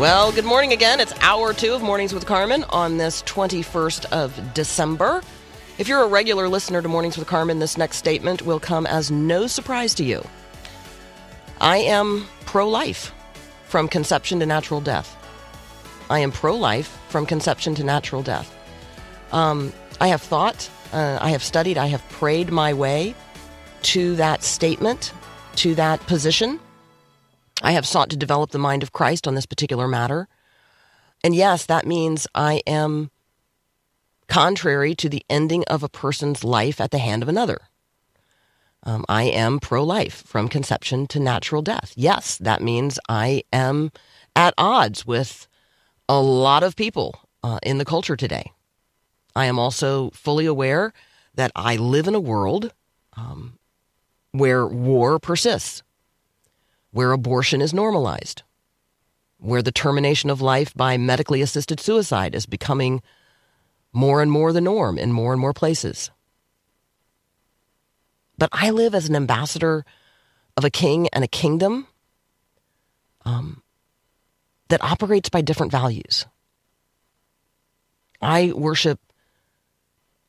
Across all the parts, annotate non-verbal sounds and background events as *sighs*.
Well, good morning again. It's hour two of Mornings with Carmen on this 21st of December. If you're a regular listener to Mornings with Carmen, this next statement will come as no surprise to you. I am pro life from conception to natural death. I am pro life from conception to natural death. Um, I have thought, uh, I have studied, I have prayed my way to that statement, to that position. I have sought to develop the mind of Christ on this particular matter. And yes, that means I am contrary to the ending of a person's life at the hand of another. Um, I am pro life from conception to natural death. Yes, that means I am at odds with a lot of people uh, in the culture today. I am also fully aware that I live in a world um, where war persists, where abortion is normalized, where the termination of life by medically assisted suicide is becoming more and more the norm in more and more places. But I live as an ambassador of a king and a kingdom um, that operates by different values. I worship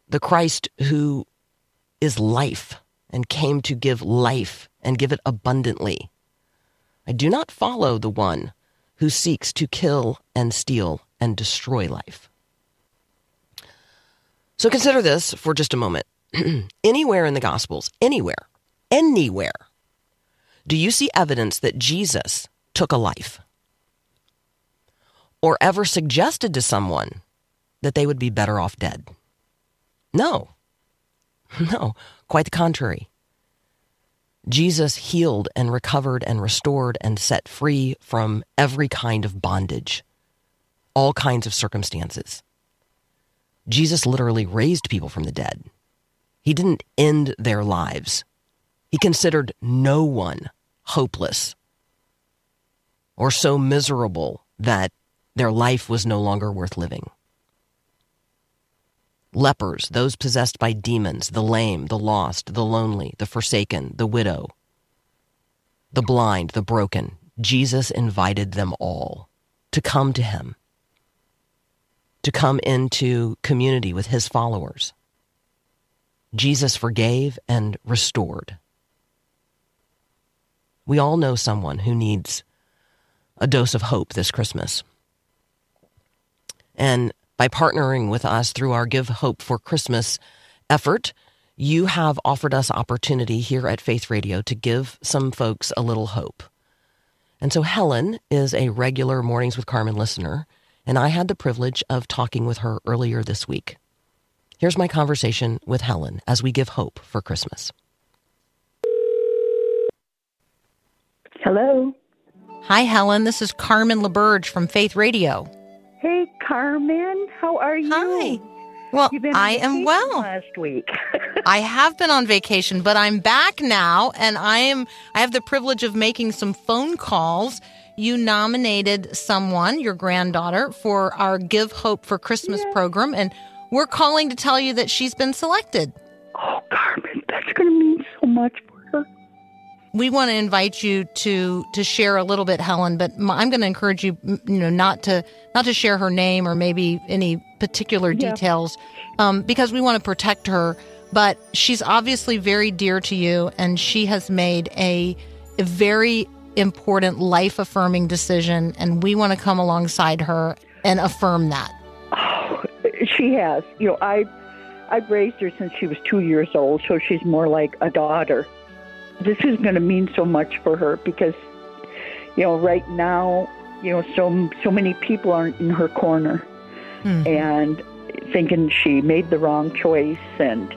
the Christ who is life and came to give life and give it abundantly. I do not follow the one who seeks to kill and steal and destroy life. So consider this for just a moment. *clears throat* anywhere in the Gospels, anywhere, anywhere, do you see evidence that Jesus took a life? Or ever suggested to someone that they would be better off dead? No. *laughs* No, quite the contrary. Jesus healed and recovered and restored and set free from every kind of bondage, all kinds of circumstances. Jesus literally raised people from the dead. He didn't end their lives. He considered no one hopeless or so miserable that their life was no longer worth living. Lepers, those possessed by demons, the lame, the lost, the lonely, the forsaken, the widow, the blind, the broken, Jesus invited them all to come to him to come into community with his followers. Jesus forgave and restored. We all know someone who needs a dose of hope this Christmas. And by partnering with us through our Give Hope for Christmas effort, you have offered us opportunity here at Faith Radio to give some folks a little hope. And so Helen is a regular Mornings with Carmen listener and I had the privilege of talking with her earlier this week. Here's my conversation with Helen as we give hope for Christmas. Hello. Hi, Helen. This is Carmen LaBerge from Faith Radio. Hey, Carmen. How are you? Hi. Well, You've been on I am well. Last week. *laughs* I have been on vacation, but I'm back now and I am I have the privilege of making some phone calls. You nominated someone, your granddaughter, for our Give Hope for Christmas program and we're calling to tell you that she's been selected. oh, Carmen, that's going to mean so much. We want to invite you to to share a little bit, Helen, but I'm going to encourage you, you know, not to not to share her name or maybe any particular Yeah. details, um, because we want to protect her. But she's obviously very dear to you, and she has made a, a very important life affirming decision, and we want to come alongside her and affirm that. Oh, she has. You know, I I've raised her since she was two years old, so she's more like a daughter. This is going to mean so much for her because, you know, right now, you know, so so many people aren't in her corner. Hmm. and thinking she made the wrong choice. And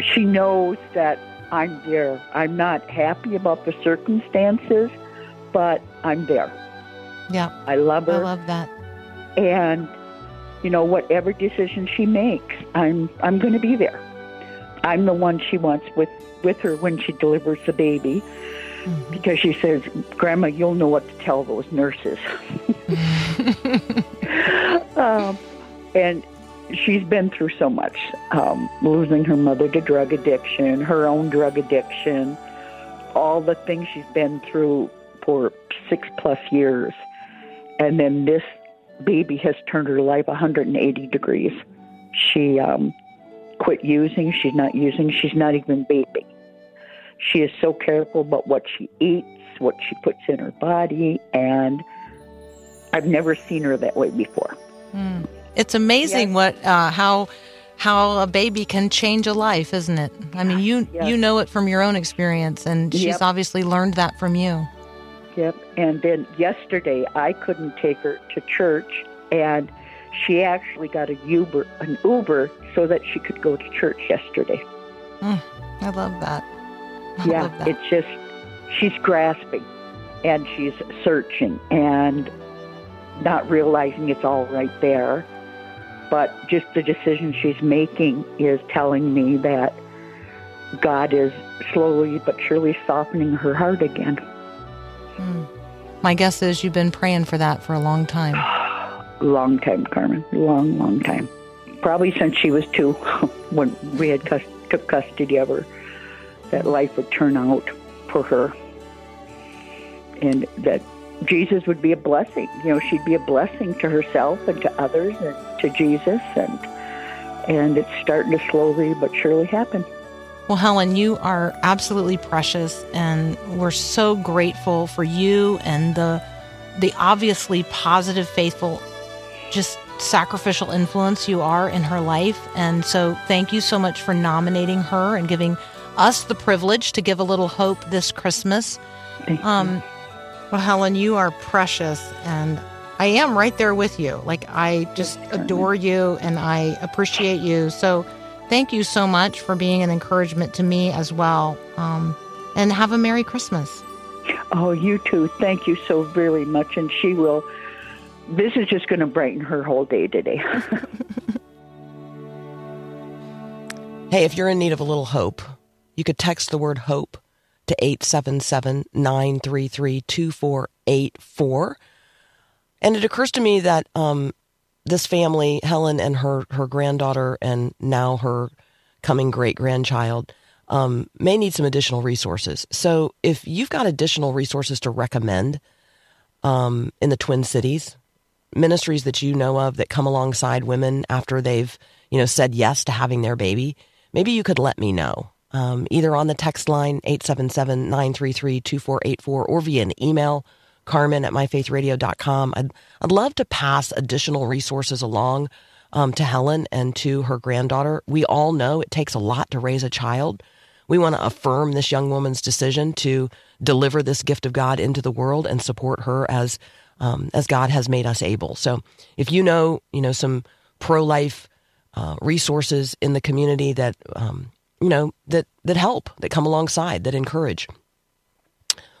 she knows that I'm there. I'm not happy about the circumstances, but I'm there. Yeah. I love her. I love that. and you know whatever decision she makes i'm i'm going to be there i'm the one she wants with with her when she delivers the baby. Because she says grandma you'll know what to tell those nurses. *laughs* Um, and she's been through so much. Um, losing her mother to drug addiction her own drug addiction all the things she's been through for six plus years. And then this baby has turned her life 180 degrees. She um, quit using. She's not using. She's not even vaping. She is so careful about what she eats, what she puts in her body, and I've never seen her that way before. It's amazing what uh, how how a baby can change a life, isn't it? I mean, you Yes. you know it from your own experience, and she's Yep. obviously learned that from you. Yep. And then yesterday, I couldn't take her to church, and she actually got a Uber, an Uber, so that she could go to church yesterday. Mm, I love that. *laughs* I yeah, love that. it's just she's grasping and she's searching and not realizing it's all right there. But just the decision she's making is telling me that God is slowly but surely softening her heart again. Hmm. My guess is you've been praying for that for a long time. *sighs* Long time, Carmen. Long, long time. Probably since she was two, *laughs* when we had took custody of her, that life would turn out for her, and that Jesus would be a blessing. You know, she'd be a blessing to herself and to others and to Jesus, and and it's starting to slowly but surely happen. Well, Helen, you are absolutely precious, and we're so grateful for you and the the obviously positive, faithful, just sacrificial influence you are in her life. And so, thank you so much for nominating her and giving us the privilege to give a little hope this Christmas. Um, well, Helen, you are precious, and I am right there with you. Like, I just adore you and I appreciate you. So, thank you so much for being an encouragement to me as well. Um, and have a Merry Christmas. Oh, you too. Thank you so very much, and she will. This is just going to brighten her whole day today. *laughs* Hey, if you're in need of a little hope, you could text the word hope to 877 933 2484. And it occurs to me that um, this family, Helen and her, her granddaughter, and now her coming great grandchild, um, may need some additional resources. So if you've got additional resources to recommend um, in the Twin Cities, ministries that you know of that come alongside women after they've, you know, said yes to having their baby, maybe you could let me know. Um, either on the text line 877-933-2484 or via an email carmen at myfaithradio.com I'd, I'd love to pass additional resources along um, to helen and to her granddaughter we all know it takes a lot to raise a child we want to affirm this young woman's decision to deliver this gift of God into the world and support her as um, as God has made us able. So, if you know, you know, some pro life uh, resources in the community that um, you know that that help, that come alongside, that encourage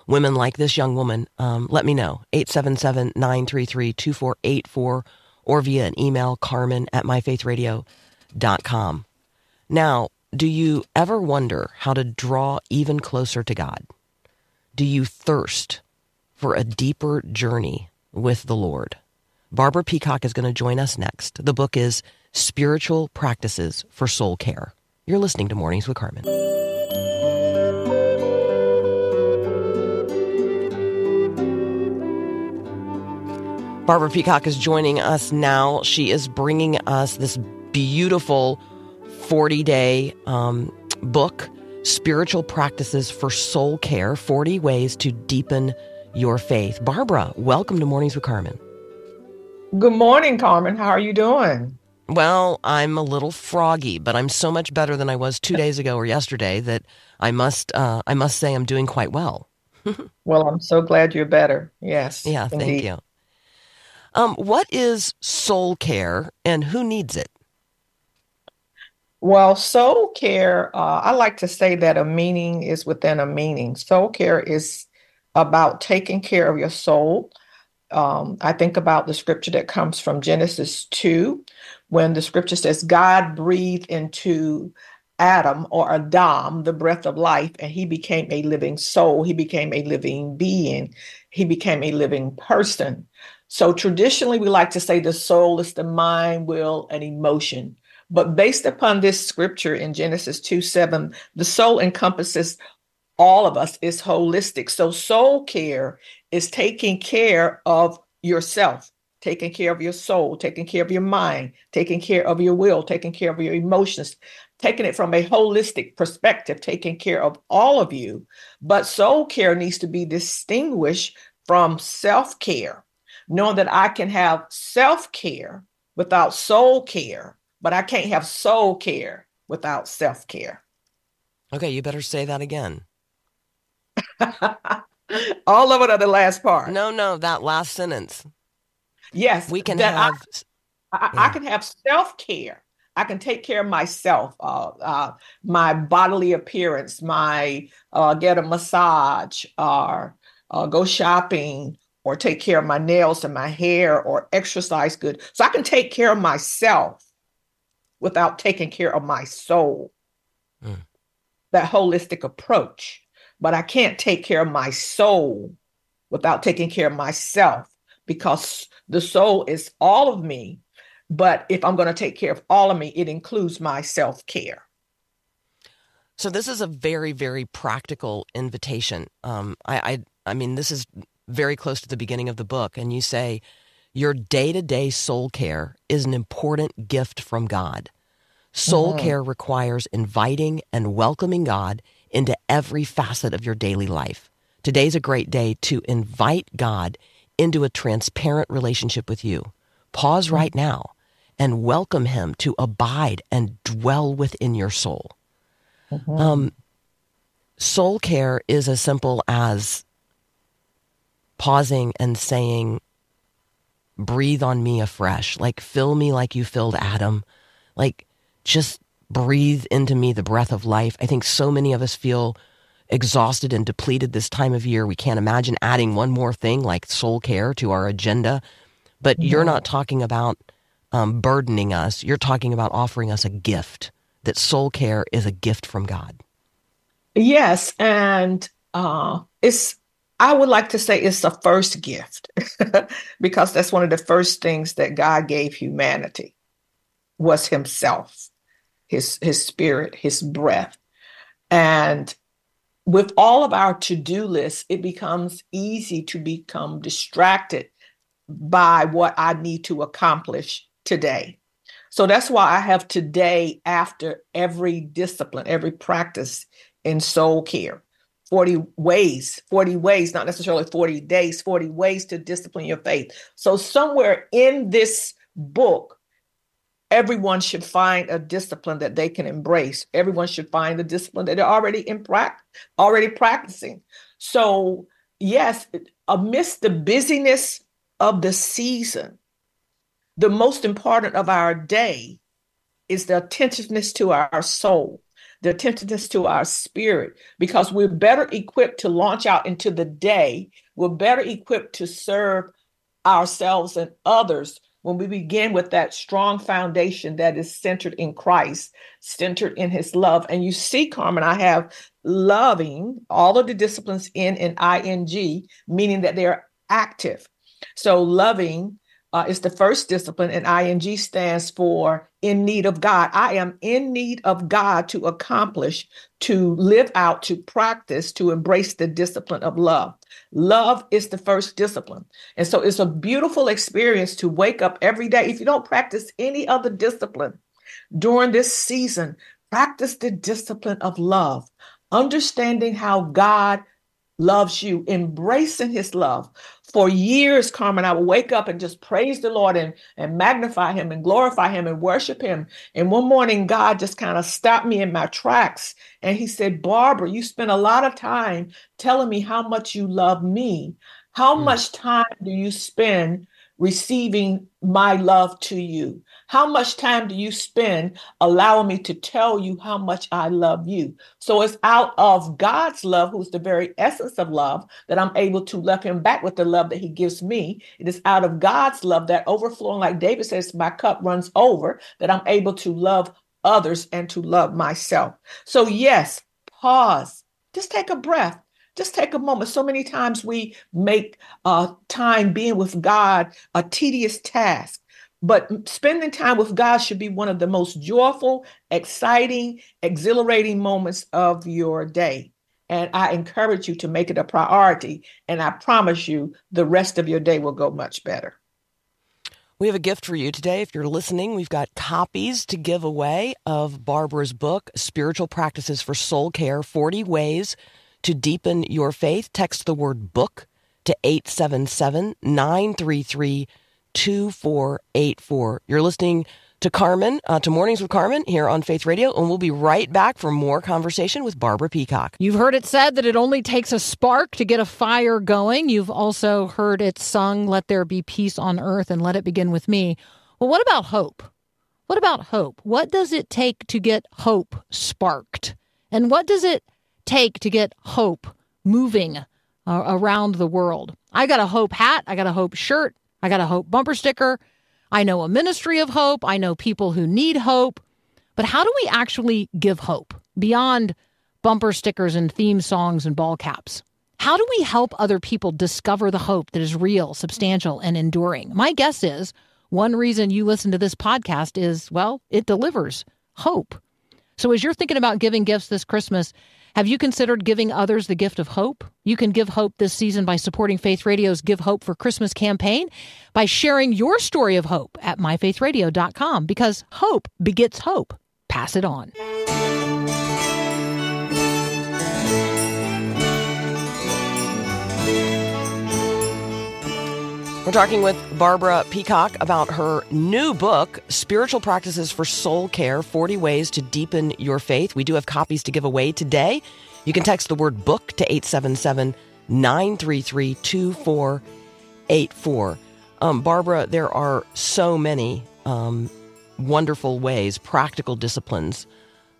women like this young woman, um, let me know. 877-933-2484 or via an email, carmen at myfaithradio.com. Now, do you ever wonder how to draw even closer to God? Do you thirst for a deeper journey with the Lord? Barbara Peacock is going to join us next. The book is Spiritual Practices for Soul Care. You're listening to Mornings with Carmen. Barbara Peacock is joining us now. She is bringing us this beautiful 40 day um, book, Spiritual Practices for Soul Care 40 Ways to Deepen Your Faith. Barbara, welcome to Mornings with Carmen. Good morning, Carmen. How are you doing? Well, I'm a little froggy, but I'm so much better than I was two *laughs* days ago or yesterday that I must uh, I must say I'm doing quite well. *laughs* Well, I'm so glad you're better. Yes. Yeah, thank you. Um, what is soul care and who needs it? Well, soul care, uh, I like to say that a meaning is within a meaning. Soul care is about taking care of your soul. Um, I think about the scripture that comes from Genesis 2, when the scripture says, God breathed into Adam or Adam the breath of life, and he became a living soul. He became a living being. He became a living person. So traditionally, we like to say the soul is the mind, will, and emotion. But based upon this scripture in Genesis 2 7, the soul encompasses all of us, is holistic. So soul care is taking care of yourself, taking care of your soul, taking care of your mind, taking care of your will, taking care of your emotions, taking it from a holistic perspective, taking care of all of you. But soul care needs to be distinguished from self care, knowing that I can have self care without soul care, but I can't have soul care without self care. Okay, you better say that again. *laughs* all of it or the last part? No, no, that last sentence. Yes. We can that I- have. I, Yeah. I can have self care. I can take care of myself, uh, uh, my bodily appearance, my uh, get a massage, or uh, go shopping, or take care of my nails and my hair, or exercise good. So I can take care of myself without taking care of my soul. Mm. That holistic approach. But I can't take care of my soul without taking care of myself because the soul is all of me. But if I'm going to take care of all of me, it includes my self care. So this is a very, very practical invitation. Um, I, I, I mean, this is very close to the beginning of the book, and you say your day-to-day soul care is an important gift from God. Soul Mhm. care requires inviting and welcoming God into every facet of your daily life. Today's a great day to invite God into a transparent relationship with you. Pause right now and welcome Him to abide and dwell within your soul. Um, soul care is as simple as pausing and saying, breathe on me afresh. Like, fill me like you filled Adam. Like, just breathe into me the breath of life. I think so many of us feel exhausted and depleted this time of year. We can't imagine adding one more thing like soul care to our agenda. But you're not talking about um, burdening us. You're talking about offering us a gift. That soul care is a gift from God. Yes, and uh, it's I would like to say it's the first gift *laughs* because that's one of the first things that God gave humanity was Himself, His His Spirit, His breath, and with all of our to-do lists, it becomes easy to become distracted by what I need to accomplish today. So that's why I have today after every discipline, every practice in soul care. 40 ways, 40 ways, not necessarily 40 days, 40 ways to discipline your faith. So somewhere in this book, everyone should find a discipline that they can embrace. Everyone should find the discipline that they're already in practice, already practicing. So yes, amidst the busyness of the season, the most important of our day is the attentiveness to our soul, the attentiveness to our spirit, because we're better equipped to launch out into the day. We're better equipped to serve ourselves and others when we begin with that strong foundation that is centered in Christ, centered in his love. And you see, Carmen, I have loving all of the disciplines in and ing, meaning that they're active. So loving uh, is the first discipline, and ing stands for in need of God. I am in need of God to accomplish, to live out, to practice, to embrace the discipline of love. Love is the first discipline. And so it's a beautiful experience to wake up every day. If you don't practice any other discipline during this season, practice the discipline of love, understanding how God loves you, embracing his love. For years, Carmen, I would wake up and just praise the Lord and, and magnify him and glorify him and worship him. And one morning, God just kind of stopped me in my tracks. And he said, Barbara, you spent a lot of time telling me how much you love me. How Mm. much time do you spend receiving my love to you? How much time do you spend allowing me to tell you how much I love you? So it's out of God's love, who's the very essence of love, that I'm able to love him back with the love that he gives me. It is out of God's love that overflowing, like David says, my cup runs over, that I'm able to love others and to love myself. So, yes, pause, just take a breath just take a moment. So many times we make uh, time being with God a tedious task. But spending time with God should be one of the most joyful, exciting, exhilarating moments of your day. And I encourage you to make it a priority. And I promise you, the rest of your day will go much better. We have a gift for you today. If you're listening, we've got copies to give away of Barbara's book, Spiritual Practices for Soul Care 40 Ways to deepen your faith, text the word book to 877 933 2484. You're listening to Carmen, uh, to Mornings with Carmen here on Faith Radio, and we'll be right back for more conversation with Barbara Peacock. You've heard it said that it only takes a spark to get a fire going. You've also heard it sung, Let there be peace on earth and let it begin with me. Well, what about hope? What about hope? What does it take to get hope sparked? And what does it take to get hope moving uh, around the world. I got a hope hat, I got a hope shirt, I got a hope bumper sticker. I know a ministry of hope, I know people who need hope. But how do we actually give hope beyond bumper stickers and theme songs and ball caps? How do we help other people discover the hope that is real, substantial, and enduring? My guess is one reason you listen to this podcast is, well, it delivers hope. So as you're thinking about giving gifts this Christmas, have you considered giving others the gift of hope? You can give hope this season by supporting Faith Radio's Give Hope for Christmas campaign by sharing your story of hope at myfaithradio.com because hope begets hope. Pass it on. We're talking with Barbara Peacock about her new book, Spiritual Practices for Soul Care 40 Ways to Deepen Your Faith. We do have copies to give away today. You can text the word book to 877 933 2484. Um, Barbara, there are so many um, wonderful ways, practical disciplines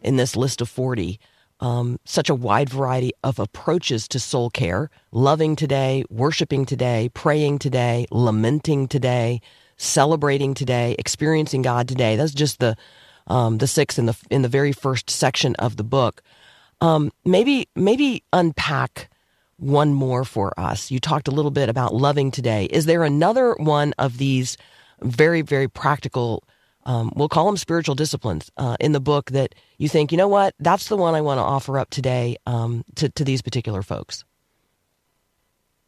in this list of 40 um, such a wide variety of approaches to soul care loving today, worshiping today, praying today, lamenting today, celebrating today, experiencing God today. That's just the um, the six in the in the very first section of the book. Um, maybe maybe unpack one more for us. You talked a little bit about loving today. Is there another one of these very very practical um, we'll call them spiritual disciplines uh, in the book that you think, you know what, that's the one I want to offer up today um, to, to these particular folks?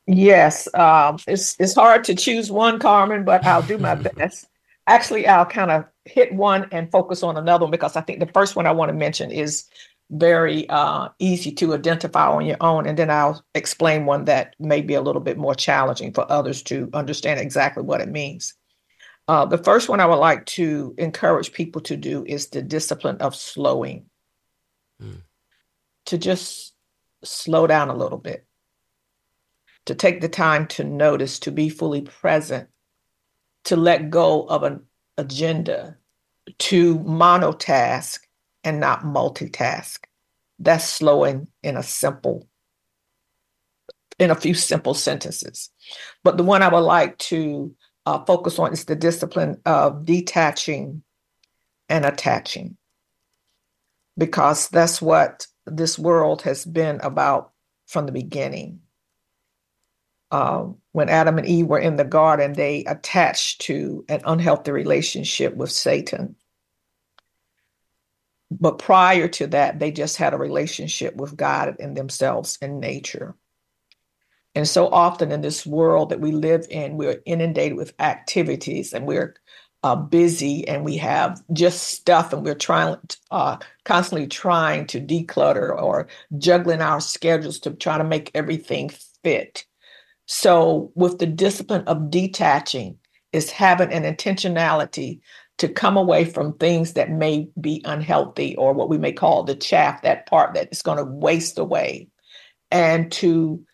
Yes, um, it's it's hard to choose one, Carmen, but I'll do my *laughs* best. Actually, I'll kind of hit one and focus on another one because I think the first one I want to mention is very uh, easy to identify on your own, and then I'll explain one that may be a little bit more challenging for others to understand exactly what it means. Uh, the first one I would like to encourage people to do is the discipline of slowing, mm. to just slow down a little bit, to take the time to notice, to be fully present, to let go of an agenda, to monotask and not multitask. That's slowing in a simple, in a few simple sentences. But the one I would like to uh, focus on is the discipline of detaching and attaching, because that's what this world has been about from the beginning. Uh, when Adam and Eve were in the garden, they attached to an unhealthy relationship with Satan. But prior to that, they just had a relationship with God and themselves and nature. And so often in this world that we live in, we're inundated with activities and we're uh, busy and we have just stuff and we're trying, uh, constantly trying to declutter or juggling our schedules to try to make everything fit. So, with the discipline of detaching, is having an intentionality to come away from things that may be unhealthy or what we may call the chaff, that part that is going to waste away, and to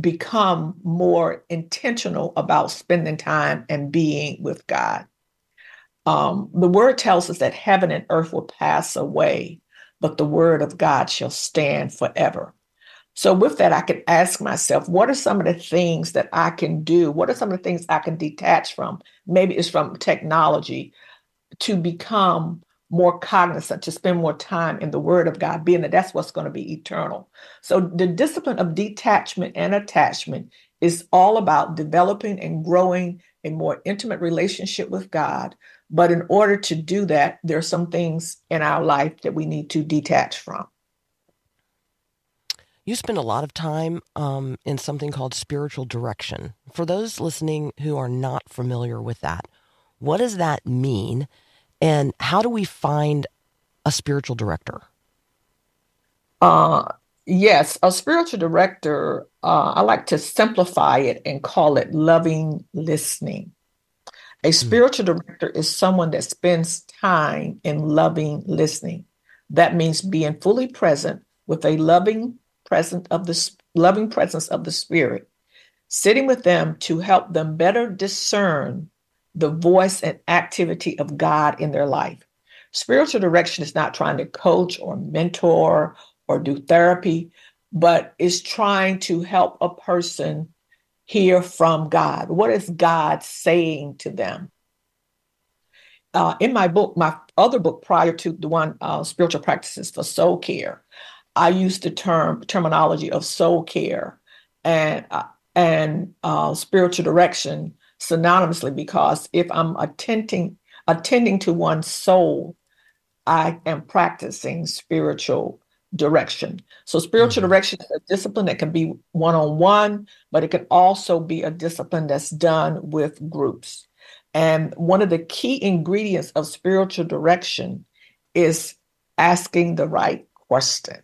become more intentional about spending time and being with God. Um, the word tells us that heaven and earth will pass away, but the word of God shall stand forever. So, with that, I can ask myself, what are some of the things that I can do? What are some of the things I can detach from? Maybe it's from technology to become more cognizant, to spend more time in the Word of God, being that that's what's going to be eternal. So, the discipline of detachment and attachment is all about developing and growing a more intimate relationship with God. But in order to do that, there are some things in our life that we need to detach from. You spend a lot of time um, in something called spiritual direction. For those listening who are not familiar with that, what does that mean? And how do we find a spiritual director? Uh, yes, a spiritual director, uh, I like to simplify it and call it loving listening. A hmm. spiritual mm. director is someone that spends time in loving listening. That means being fully present with a loving presence of the loving presence of the Spirit, sitting with them to help them better discern the voice and activity of God in their life. Spiritual direction is not trying to coach or mentor or do therapy, but is trying to help a person hear from God. What is God saying to them? Uh, in my book, my other book prior to the one, uh, Spiritual Practices for Soul Care, I used the term terminology of soul care and uh, and uh, spiritual direction synonymously because if I'm attending attending to one's soul, I am practicing spiritual direction. So spiritual mm-hmm. direction is a discipline that can be one on one, but it can also be a discipline that's done with groups. And one of the key ingredients of spiritual direction is asking the right question.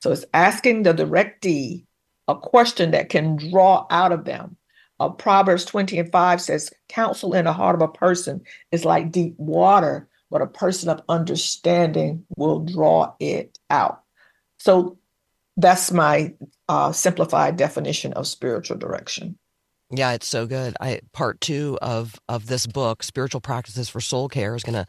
So it's asking the directee a question that can draw out of them. Uh, Proverbs 20 and 5 says, Counsel in the heart of a person is like deep water, but a person of understanding will draw it out. So that's my uh, simplified definition of spiritual direction. Yeah, it's so good. I part two of of this book, Spiritual Practices for Soul Care, is going to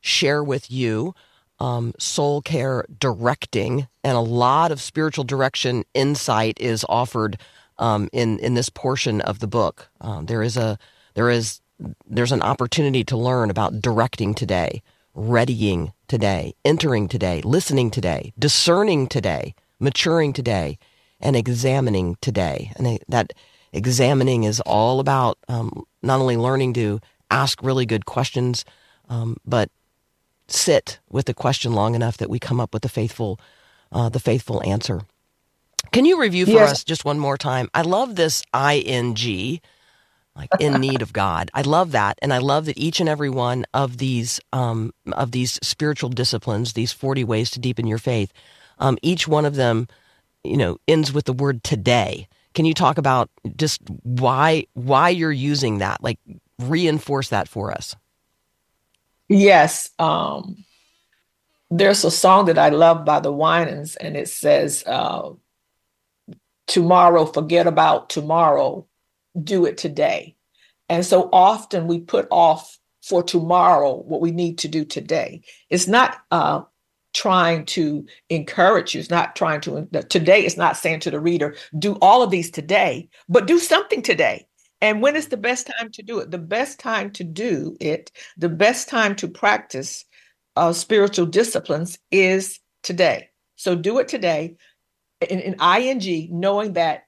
share with you um, soul care directing, and a lot of spiritual direction insight is offered um, in in this portion of the book. Um, there is a there is there's an opportunity to learn about directing today, readying today, entering today, listening today, discerning today, maturing today, and examining today. And that examining is all about um, not only learning to ask really good questions, um, but sit with the question long enough that we come up with the faithful, uh, the faithful answer. Can you review for yes. us just one more time? I love this ing, like in *laughs* need of God. I love that, and I love that each and every one of these um, of these spiritual disciplines, these forty ways to deepen your faith, um, each one of them, you know, ends with the word today. Can you talk about just why why you're using that? Like reinforce that for us. Yes. Um, there's a song that I love by the Winans, and it says, uh, Tomorrow, forget about tomorrow, do it today. And so often we put off for tomorrow what we need to do today. It's not uh, trying to encourage you. It's not trying to, today it's not saying to the reader, do all of these today, but do something today. And when is the best time to do it? The best time to do it, the best time to practice uh, spiritual disciplines is today. So do it today in, in ing, knowing that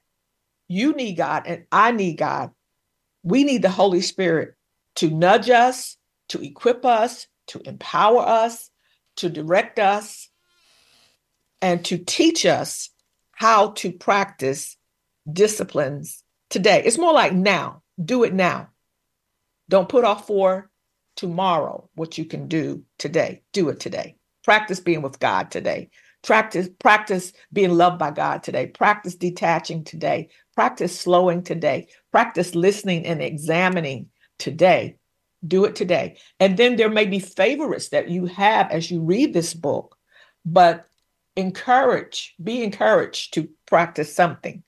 you need God and I need God. We need the Holy Spirit to nudge us, to equip us, to empower us, to direct us, and to teach us how to practice disciplines today. It's more like now. Do it now. Don't put off for tomorrow what you can do today. Do it today. Practice being with God today. Practice practice being loved by God today. Practice detaching today. Practice slowing today. Practice listening and examining today. Do it today. And then there may be favorites that you have as you read this book, but encourage, be encouraged to practice something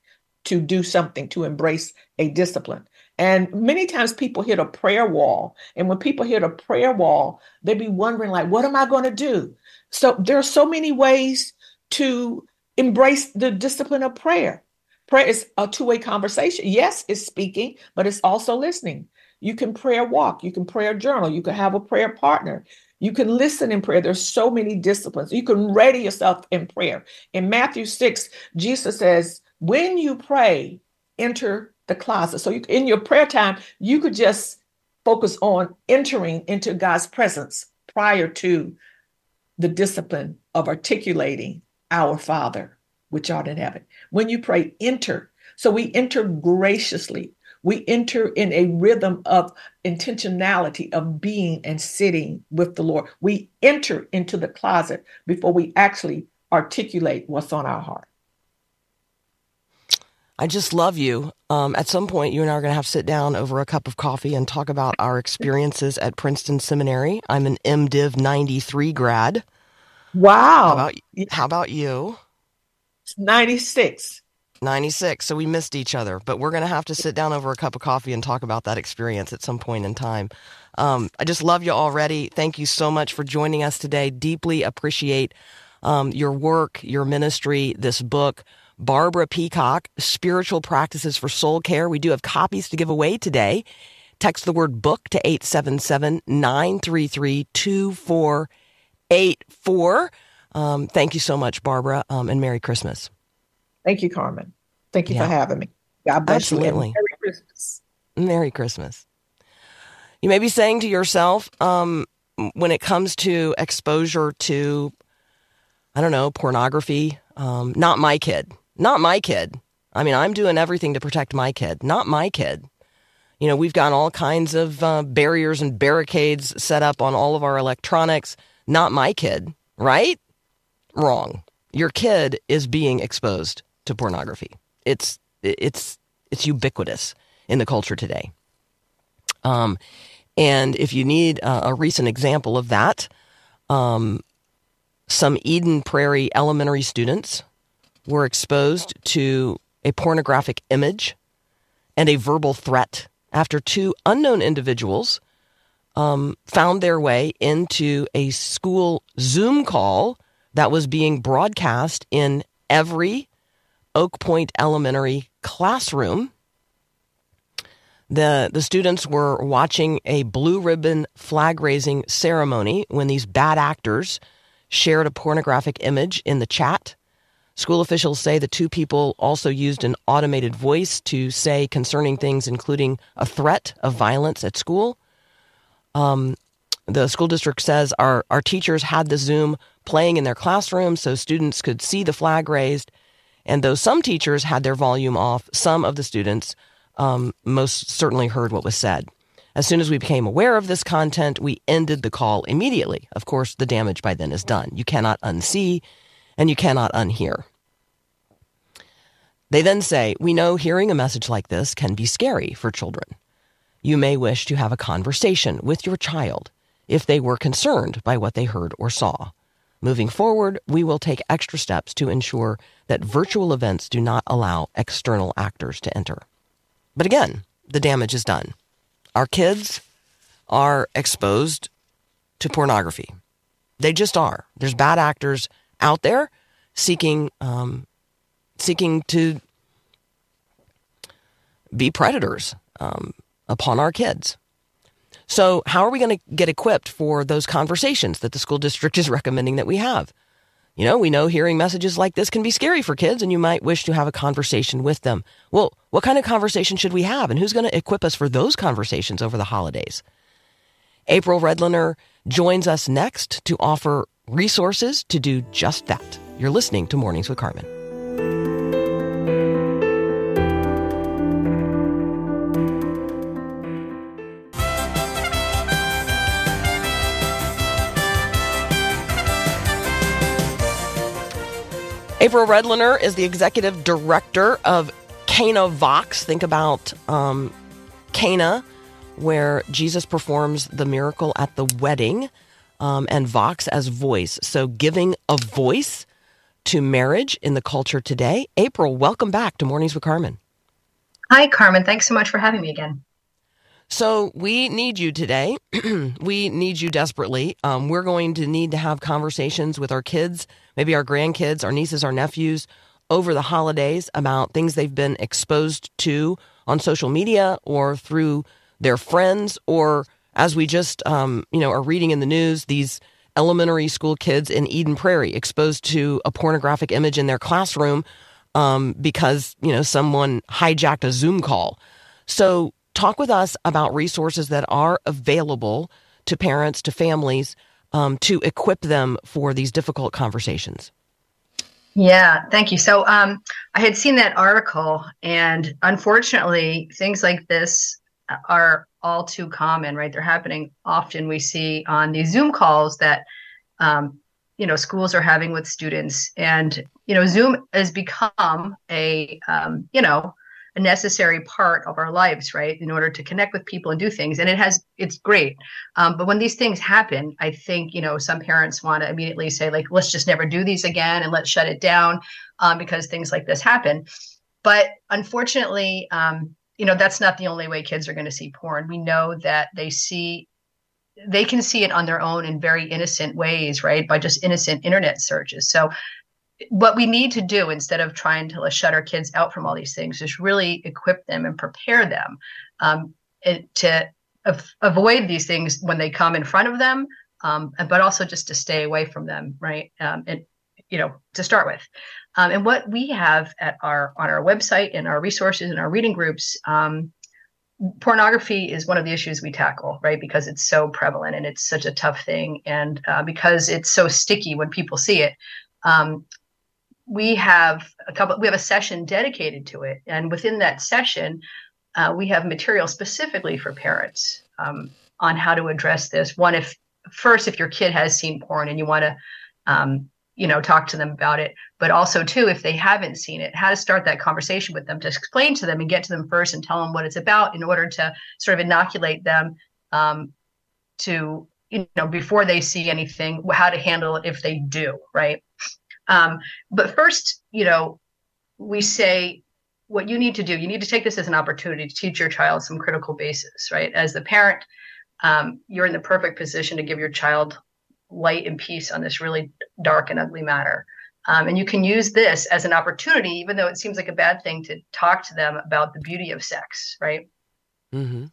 to do something, to embrace a discipline. And many times people hit a prayer wall. And when people hit a prayer wall, they be wondering, like, what am I going to do? So there are so many ways to embrace the discipline of prayer. Prayer is a two-way conversation. Yes, it's speaking, but it's also listening. You can prayer walk, you can prayer journal, you can have a prayer partner. You can listen in prayer. There's so many disciplines. You can ready yourself in prayer. In Matthew 6, Jesus says, when you pray, enter the closet. So you, in your prayer time, you could just focus on entering into God's presence prior to the discipline of articulating our Father, which art in heaven. When you pray, enter. So we enter graciously. We enter in a rhythm of intentionality of being and sitting with the Lord. We enter into the closet before we actually articulate what's on our heart. I just love you. Um, at some point, you and I are going to have to sit down over a cup of coffee and talk about our experiences at Princeton Seminary. I'm an MDiv 93 grad. Wow. How about, how about you? 96. 96. So we missed each other, but we're going to have to sit down over a cup of coffee and talk about that experience at some point in time. Um, I just love you already. Thank you so much for joining us today. Deeply appreciate um, your work, your ministry, this book. Barbara Peacock, Spiritual Practices for Soul Care. We do have copies to give away today. Text the word book to 877 933 2484. Um, thank you so much, Barbara, um, and Merry Christmas. Thank you, Carmen. Thank you Yeah. for having me. God bless you. Absolutely. and Merry Christmas. Merry Christmas. You may be saying to yourself, um, when it comes to exposure to, I don't know, pornography, um, not my kid, not my kid. I mean, I'm doing everything to protect my kid, not my kid. You know, we've got all kinds of uh, barriers and barricades set up on all of our electronics. Not my kid, right? Wrong. Your kid is being exposed to pornography. It's it's it's ubiquitous in the culture today. Um, and if you need uh, a recent example of that, um, some Eden Prairie elementary students were exposed to a pornographic image and a verbal threat after two unknown individuals um, found their way into a school Zoom call that was being broadcast in every Oak Point Elementary classroom. The, the students were watching a blue ribbon flag raising ceremony when these bad actors shared a pornographic image in the chat. School officials say the two people also used an automated voice to say concerning things, including a threat of violence at school. Um, the school district says our, our teachers had the Zoom playing in their classrooms so students could see the flag raised. And though some teachers had their volume off, some of the students um, most certainly heard what was said. As soon as we became aware of this content, we ended the call immediately. Of course, the damage by then is done. You cannot unsee and you cannot unhear. They then say, We know hearing a message like this can be scary for children. You may wish to have a conversation with your child if they were concerned by what they heard or saw. Moving forward, we will take extra steps to ensure that virtual events do not allow external actors to enter. But again, the damage is done. Our kids are exposed to pornography. They just are. There's bad actors out there seeking um, seeking to be predators um, upon our kids. So, how are we going to get equipped for those conversations that the school district *laughs* is recommending that we have? You know, we know hearing messages like this can be scary for kids, and you might wish to have a conversation with them. Well, what kind of conversation should we have, and who's going to equip us for those conversations over the holidays? April Readliner joins us next to offer resources to do just that. You're listening to Mornings with Carmen. April Readliner is the executive director of Canavox. Think about um, Cana, where Jesus performs the miracle at the wedding, um, and Vox as voice. So giving a voice to marriage in the culture today. April, welcome back to Mornings with Carmen. Hi, Carmen. Thanks so much for having me again. So we need you today. *clears throat* we need you desperately. Um, we're going to need to have conversations with our kids, maybe our grandkids, our nieces, our nephews over the holidays about things they've been exposed to on social media or through their friends, or as we just um, you know are reading in the news, these elementary school kids in Eden Prairie exposed to a pornographic image in their classroom um, because you know someone hijacked a Zoom call. So talk with us about resources that are available to parents, to families, um, to equip them for these difficult conversations. Yeah, thank you. So um, I had seen that article, and unfortunately, things like this are all too common, right? They're happening often. We see on these Zoom calls that, um, you know, schools are having with students, and you know, Zoom has become a, um, you know, a necessary part of our lives, right? In order to connect with people and do things. And it has, it's great. Um, but when these things happen, I think, you know, some parents want to immediately say, like, let's just never do these again and let's shut it down um, because things like this happen. But unfortunately, um, you know, that's not the only way kids are going to see porn. We know that they see they can see it on their own in very innocent ways, right? By just innocent internet searches. So what we need to do instead of trying to shut our kids out from all these things is really equip them and prepare them um, to av- avoid these things when they come in front of them um, but also just to stay away from them right um, and you know to start with. Um, and what we have at our on our website and our resources and our reading groups um, pornography is one of the issues we tackle right? Because it's so prevalent and it's such a tough thing. And uh, because it's so sticky when people see it um, we have a couple we have a session dedicated to it. And within that session uh, we have material specifically for parents um, on how to address this. One if first if your kid has seen porn and you want to um, you know talk to them about it but also too if they haven't seen it how to start that conversation with them to explain to them and get to them first and tell them what it's about in order to sort of inoculate them um, to you know before they see anything how to handle it if they do right um, but first, you know, we say what you need to do, you need to take this as an opportunity to teach your child some critical basis, right? As the parent, um, you're in the perfect position to give your child light and peace on this really dark and ugly matter. Um, and you can use this as an opportunity, even though it seems like a bad thing, to talk to them about the beauty of sex, right? Mm-hmm.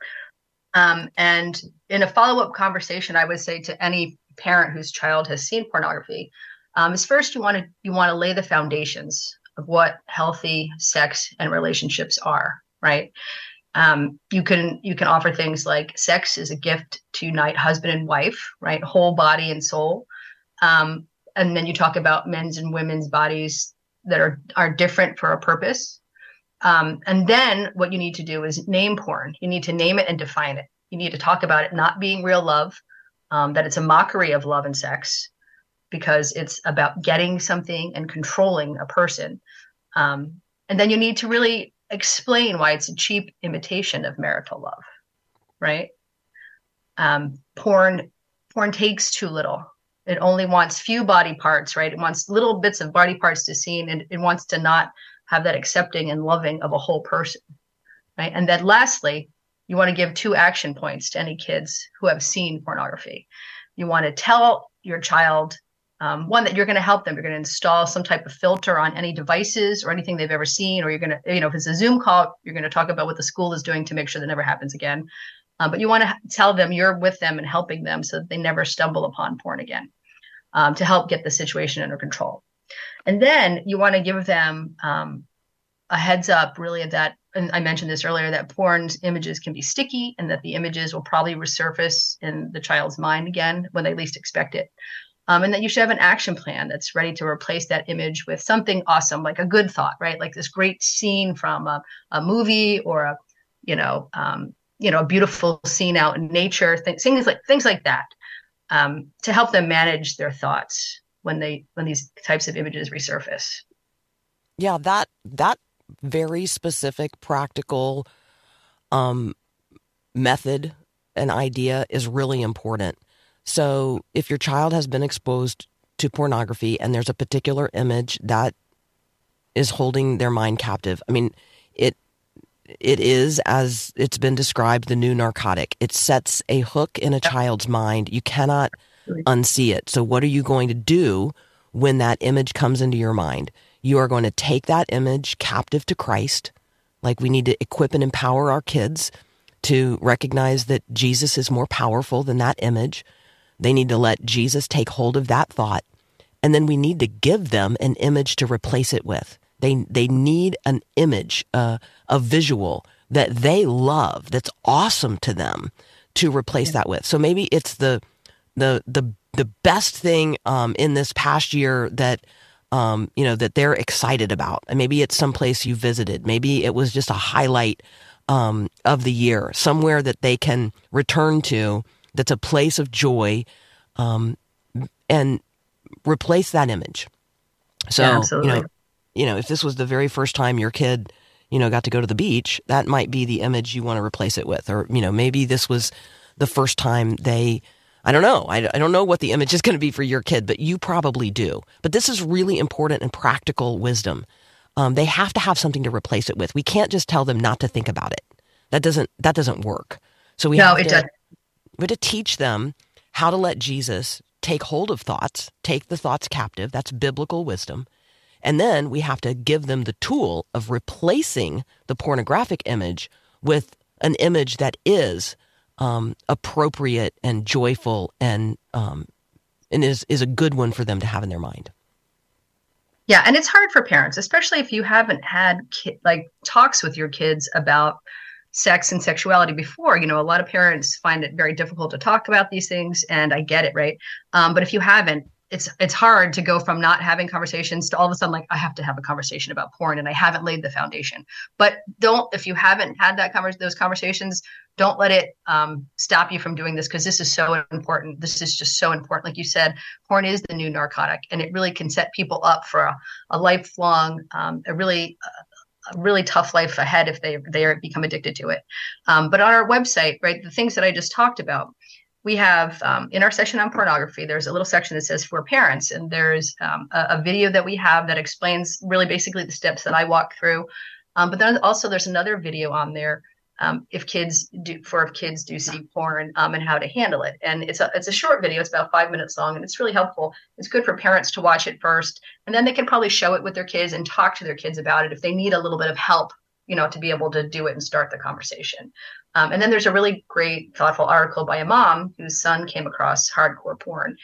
Um, and in a follow up conversation, I would say to any parent whose child has seen pornography, um, is first you want to you want to lay the foundations of what healthy sex and relationships are right um, you can you can offer things like sex is a gift to unite husband and wife right? Whole body and soul. Um, and then you talk about men's and women's bodies that are are different for a purpose. Um, and then what you need to do is name porn. You need to name it and define it. You need to talk about it not being real love um, that it's a mockery of love and sex because it's about getting something and controlling a person. Um, and then you need to really explain why it's a cheap imitation of marital love, right? Um, porn, porn takes too little. It only wants few body parts, right? It wants little bits of body parts to see, and it wants to not have that accepting and loving of a whole person, right? And then lastly, you want to give two action points to any kids who have seen pornography. You want to tell your child um, one that you're going to help them. You're going to install some type of filter on any devices or anything they've ever seen, or you're going to, you know, if it's a Zoom call, you're going to talk about what the school is doing to make sure that never happens again. Um, but you want to tell them you're with them and helping them so that they never stumble upon porn again um, to help get the situation under control. And then you want to give them um, a heads up, really, that, and I mentioned this earlier, that porn's images can be sticky and that the images will probably resurface in the child's mind again when they least expect it um, and that you should have an action plan that's ready to replace that image with something awesome, like a good thought, right? Like this great scene from a, a movie or a, you know, um, you know, a beautiful scene out in nature, th- things like things like that, um, to help them manage their thoughts when they when these types of images resurface. Yeah, that that very specific, practical um, method and idea is really important so if your child has been exposed to pornography and there's a particular image that is holding their mind captive. I mean, it it is as it's been described the new narcotic. It sets a hook in a child's mind. You cannot unsee it. So what are you going to do when that image comes into your mind? You are going to take that image captive to Christ. Like we need to equip and empower our kids to recognize that Jesus is more powerful than that image. They need to let Jesus take hold of that thought. And then we need to give them an image to replace it with. They, they need an image, uh, a visual that they love, that's awesome to them to replace that with. So maybe it's the, the, the, the best thing um, in this past year that um, you know that they're excited about. And maybe it's someplace you visited. Maybe it was just a highlight um, of the year, somewhere that they can return to that's a place of joy um, and replace that image. So, Absolutely. you know, you know, if this was the very first time your kid, you know, got to go to the beach, that might be the image you want to replace it with. Or, you know, maybe this was the first time they, I don't know. I, I don't know what the image is going to be for your kid, but you probably do. But this is really important and practical wisdom. Um, they have to have something to replace it with. We can't just tell them not to think about it. That doesn't that doesn't work. So we No, have it doesn't. we have to teach them how to let Jesus take hold of thoughts, take the thoughts captive. That's biblical wisdom. And then we have to give them the tool of replacing the pornographic image with an image that is um, appropriate and joyful and um, and is is a good one for them to have in their mind. Yeah, and it's hard for parents, especially if you haven't had ki- like talks with your kids about sex and sexuality before. You know, a lot of parents find it very difficult to talk about these things, and I get it, right? Um, but if you haven't, it's it's hard to go from not having conversations to all of a sudden like I have to have a conversation about porn, and I haven't laid the foundation. But don't if you haven't had that convers those conversations, don't let it um, stop you from doing this because this is so important. This is just so important. Like you said, porn is the new narcotic, and it really can set people up for a, a lifelong, um, a really, a really tough life ahead if they they become addicted to it. Um, but on our website, right, the things that I just talked about, we have um, in our session on pornography. There's a little section that says for parents, and there's um, a, a video that we have that explains really basically the steps that I walk through. Um, but then also there's another video on there um, if kids do for if kids do see porn um, and how to handle it. And it's a it's a short video. It's about five minutes long, and it's really helpful. It's good for parents to watch it first, and then they can probably show it with their kids and talk to their kids about it if they need a little bit of help, you know, to be able to do it and start the conversation. Um, and then there's a really great, thoughtful article by a mom whose son came across hardcore porn.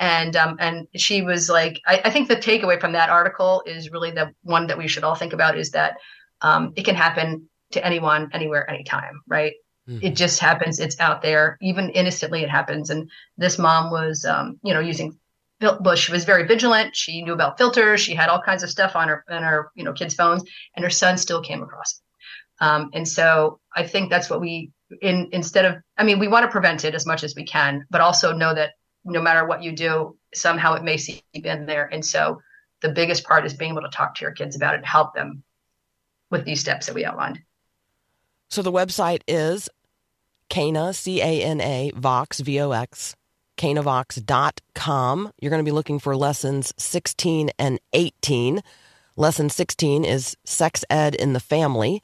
And um, and she was like, I, I think the takeaway from that article is really the one that we should all think about is that um, it can happen to anyone, anywhere, anytime, right? Mhm. It just happens. It's out there, even innocently. It happens. And this mom was, um, you know, using. Well, she was very vigilant. She knew about filters. She had all kinds of stuff on her on her, you know, kids' phones, and her son still came across it. Um, and so I think that's what we, in instead of, I mean, we want to prevent it as much as we can, but also know that no matter what you do, somehow it may seep in there. And so the biggest part is being able to talk to your kids about it, and help them with these steps that we outlined. So the website is Cana, C A N A, Vox, V O X, canavox.com. You're going to be looking for lessons 16 and 18. Lesson 16 is sex ed in the family.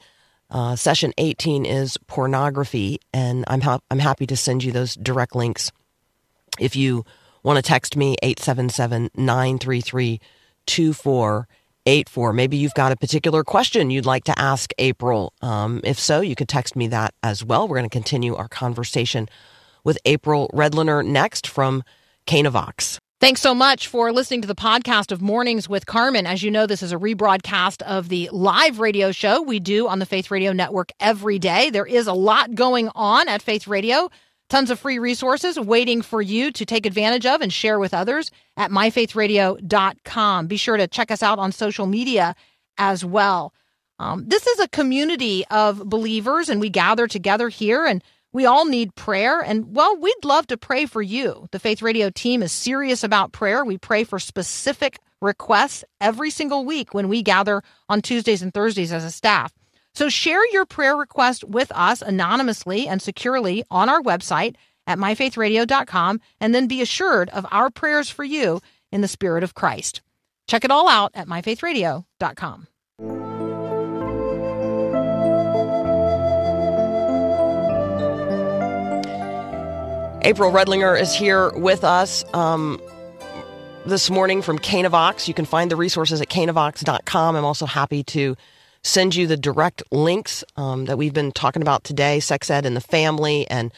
Uh, session 18 is pornography, and I'm, ha- I'm happy to send you those direct links. If you want to text me, 877 933 2484. Maybe you've got a particular question you'd like to ask April. Um, if so, you could text me that as well. We're going to continue our conversation with April Readliner next from Canavox. Thanks so much for listening to the podcast of Mornings with Carmen. As you know, this is a rebroadcast of the live radio show we do on the Faith Radio Network every day. There is a lot going on at Faith Radio. Tons of free resources waiting for you to take advantage of and share with others at myfaithradio.com. Be sure to check us out on social media as well. Um, this is a community of believers, and we gather together here, and we all need prayer. And well, we'd love to pray for you. The Faith Radio team is serious about prayer. We pray for specific requests every single week when we gather on Tuesdays and Thursdays as a staff. So share your prayer request with us anonymously and securely on our website at myfaithradio.com, and then be assured of our prayers for you in the spirit of Christ. Check it all out at myfaithradio.com. April Readliner is here with us um, this morning from Canavox. You can find the resources at canavox.com. I'm also happy to send you the direct links um, that we've been talking about today sex ed and the family and,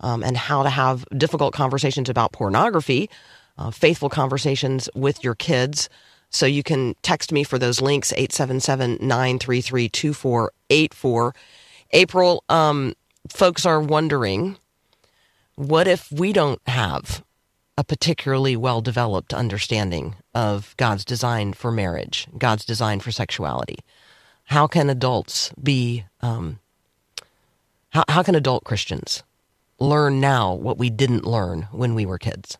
um, and how to have difficult conversations about pornography, uh, faithful conversations with your kids. So you can text me for those links, 877 933 2484. April, um, folks are wondering what if we don't have a particularly well developed understanding of God's design for marriage, God's design for sexuality? How can adults be, um, how, how can adult Christians learn now what we didn't learn when we were kids?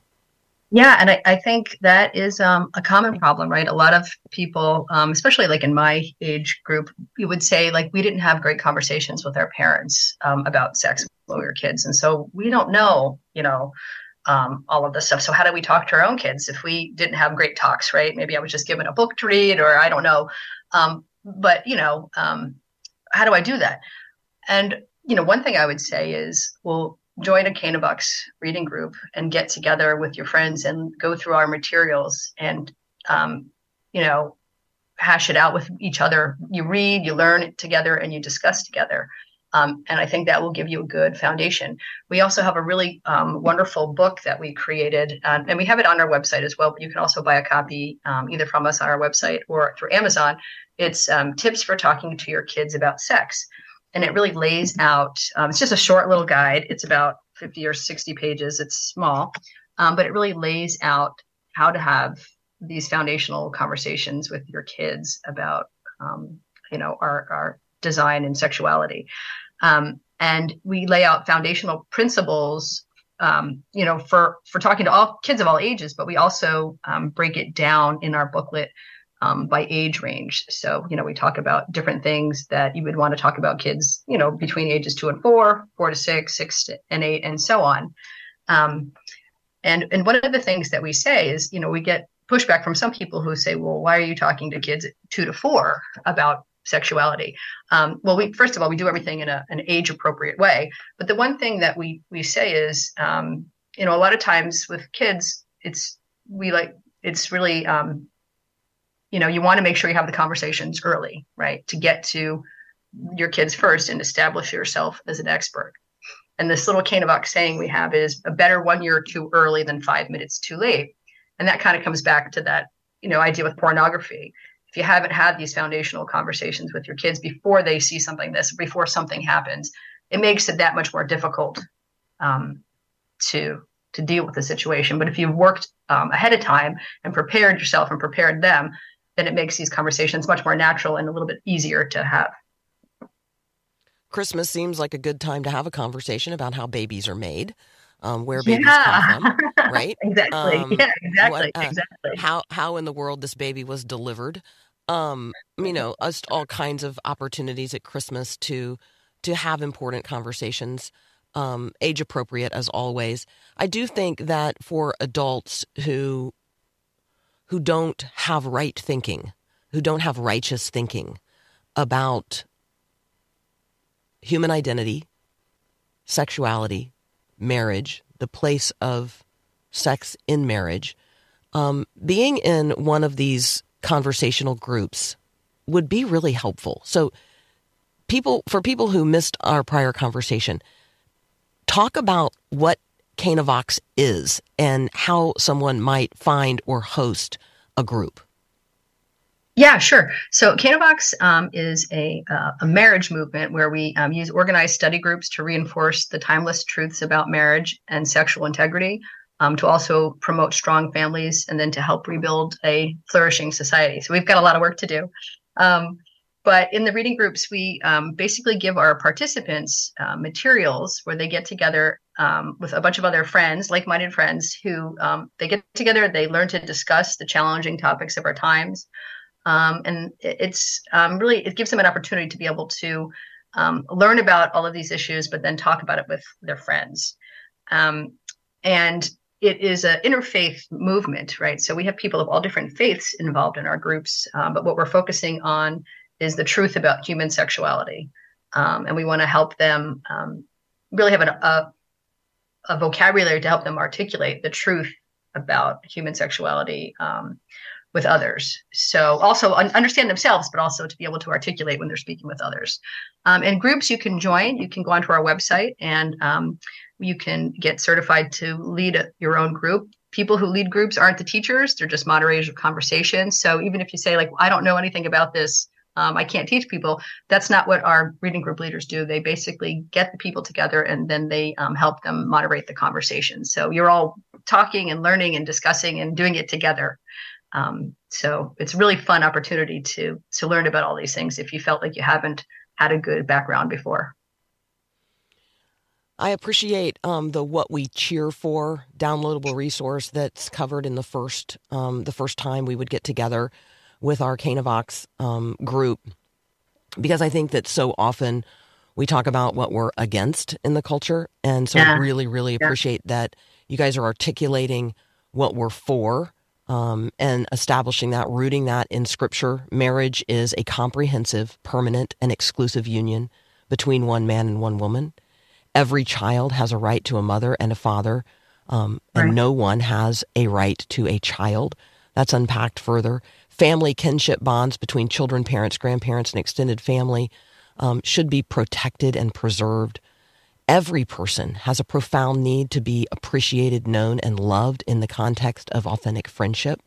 Yeah, and I, I think that is um, a common problem, right? A lot of people, um, especially like in my age group, you would say like we didn't have great conversations with our parents um, about sex when we were kids, and so we don't know, you know, um, all of this stuff. So how do we talk to our own kids if we didn't have great talks, right? Maybe I was just given a book to read, or I don't know. But you know, um, how do I do that? And you know, one thing I would say is, well, join a Canavox reading group and get together with your friends and go through our materials and um, you know hash it out with each other. You read, you learn it together, and you discuss together. Um, and I think that will give you a good foundation. We also have a really um, wonderful book that we created, uh, and we have it on our website as well. But you can also buy a copy um, either from us on our website or through Amazon. It's um, tips for talking to your kids about sex and it really lays out um, it's just a short little guide it's about 50 or 60 pages it's small but it really lays out how to have these foundational conversations with your kids about you know our, our design and sexuality um, and we lay out foundational principles um, you know for for talking to all kids of all ages but we also um, break it down in our booklet um, by age range. So, you know, we talk about different things that you would want to talk about kids, you know, between ages two and four, four to six, six to, and eight, and so on. Um, and and one of the things that we say is, you know, we get pushback from some people who say, well, why are you talking to kids two to four about sexuality? Um, well, we first of all we do everything in a, an age appropriate way. But the one thing that we we say is, um, you know, a lot of times with kids, it's we like it's really um, you know you want to make sure you have the conversations early right to get to your kids first and establish yourself as an expert and this little Canavox saying we have is a better one year too early than five minutes too late and that kind of comes back to that you know idea with pornography if you haven't had these foundational conversations with your kids before they see something this before something happens it makes it that much more difficult um, to to deal with the situation but if you've worked um, ahead of time and prepared yourself and prepared them then it makes these conversations much more natural and a little bit easier to have. Christmas seems like a good time to have a conversation about how babies are made, um, where babies yeah. come from, right? *laughs* exactly. Um, yeah, exactly. What, uh, exactly. How how in the world this baby was delivered. Um, you know, us all kinds of opportunities at Christmas to to have important conversations, um, age appropriate as always. I do think that for adults who who don't have right thinking, who don't have righteous thinking about human identity, sexuality, marriage, the place of sex in marriage, um, being in one of these conversational groups would be really helpful. So, people for people who missed our prior conversation, talk about what Canavox is and how someone might find or host a group. Yeah, sure. So Canavox um, is a, uh, a marriage movement where we um, use organized study groups to reinforce the timeless truths about marriage and sexual integrity, um, to also promote strong families, and then to help rebuild a flourishing society. So we've got a lot of work to do. Um, but in the reading groups, we um, basically give our participants uh, materials where they get together um, with a bunch of other friends, like-minded friends, who um, they get together, they learn to discuss the challenging topics of our times, um, and it's um, really it gives them an opportunity to be able to um, learn about all of these issues, but then talk about it with their friends. and it is an interfaith movement, right? So we have people of all different faiths involved in our groups, um, but what we're focusing on is the truth about human sexuality, um, and we want to help them um, really have an, a a vocabulary to help them articulate the truth about human sexuality um, with others. So also understand themselves, but also to be able to articulate when they're speaking with others. Um, and groups you can join, you can go onto our website and um, you can get certified to lead a, your own group. People who lead groups aren't the teachers; they're just moderators of conversations. So even if you say like, "I don't know anything about this," um, I can't teach people. That's not what our reading group leaders do. They basically get the people together and then they um, help them moderate the conversation. So you're all talking and learning and discussing and doing it together. Um, so it's a really fun opportunity to to learn about all these things if you felt like you haven't had a good background before. I appreciate um, the "What We Cheer For" downloadable resource that's covered in the first um, the first time we would get together with our Canavox um, group, because I think that so often we talk about what we're against in the culture, and so Yeah. I really, really Yeah. appreciate that you guys are articulating what we're for um, and establishing that, rooting that in Scripture. Marriage is a comprehensive, permanent, and exclusive union between one man and one woman. Every child has a right to a mother and a father, um, and Right. no one has a right to a child. That's unpacked further. Family kinship bonds between children, parents, grandparents, and extended family um, should be protected and preserved. Every person has a profound need to be appreciated, known, and loved in the context of authentic friendship.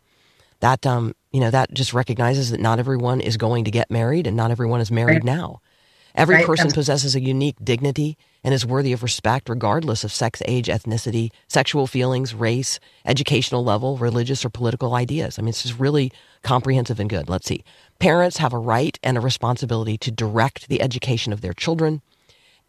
That um, you know, that just recognizes that not everyone is going to get married, and not everyone is married Right. now. Every Right, person possesses a unique dignity and is worthy of respect, regardless of sex, age, ethnicity, sexual feelings, race, educational level, religious or political ideas. I mean, it's just really comprehensive and good. Let's see. Parents have a right and a responsibility to direct the education of their children.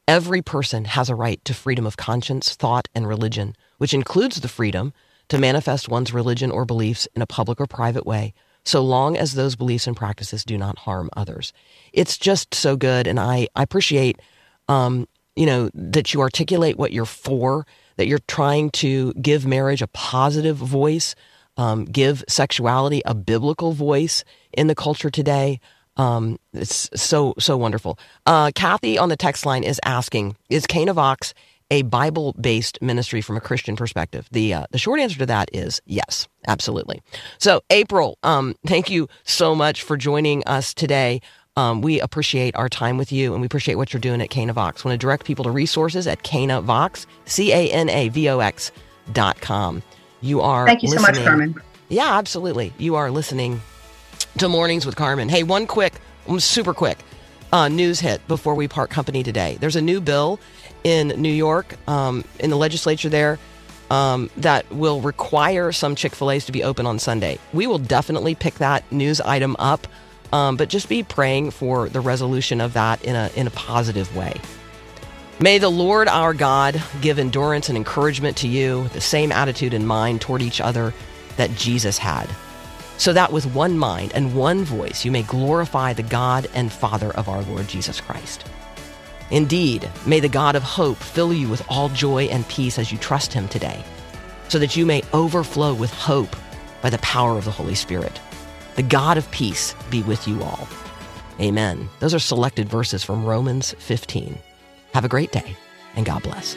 Every person has a right to freedom of conscience, thought, and religion, which includes the freedom to manifest one's religion or beliefs in a public or private way, so long as those beliefs and practices do not harm others. It's just so good, and I, I appreciate, um, you know, that you articulate what you're for, that you're trying to give marriage a positive voice, um, give sexuality a biblical voice in the culture today. Um, it's so so wonderful. Uh, Kathy on the text line is asking: Is Canavox a Bible-based ministry from a Christian perspective? The uh, the short answer to that is yes, absolutely. So, April, um, thank you so much for joining us today. Um, we appreciate our time with you, and we appreciate what you're doing at Canavox. Want to direct people to resources at Canavox, C A N A V O X dot com. You are Thank you so much, listening- Carmen. yeah, absolutely. You are listening to Mornings with Carmen. Hey, one quick, um, super quick uh, news hit before we part company today. There's a new bill in New York, um, in the legislature there, um, that will require some Chick fil A's to be open on Sunday. We will definitely pick that news item up, um, but just be praying for the resolution of that in a, in a positive way. May the Lord our God give endurance and encouragement to you, the same attitude and mind toward each other that Jesus had, so that with one mind and one voice you may glorify the God and Father of our Lord Jesus Christ. Indeed, may the God of hope fill you with all joy and peace as you trust him today, so that you may overflow with hope by the power of the Holy Spirit. The God of peace be with you all. Amen. Those are selected verses from Romans 15. Have a great day, and God bless.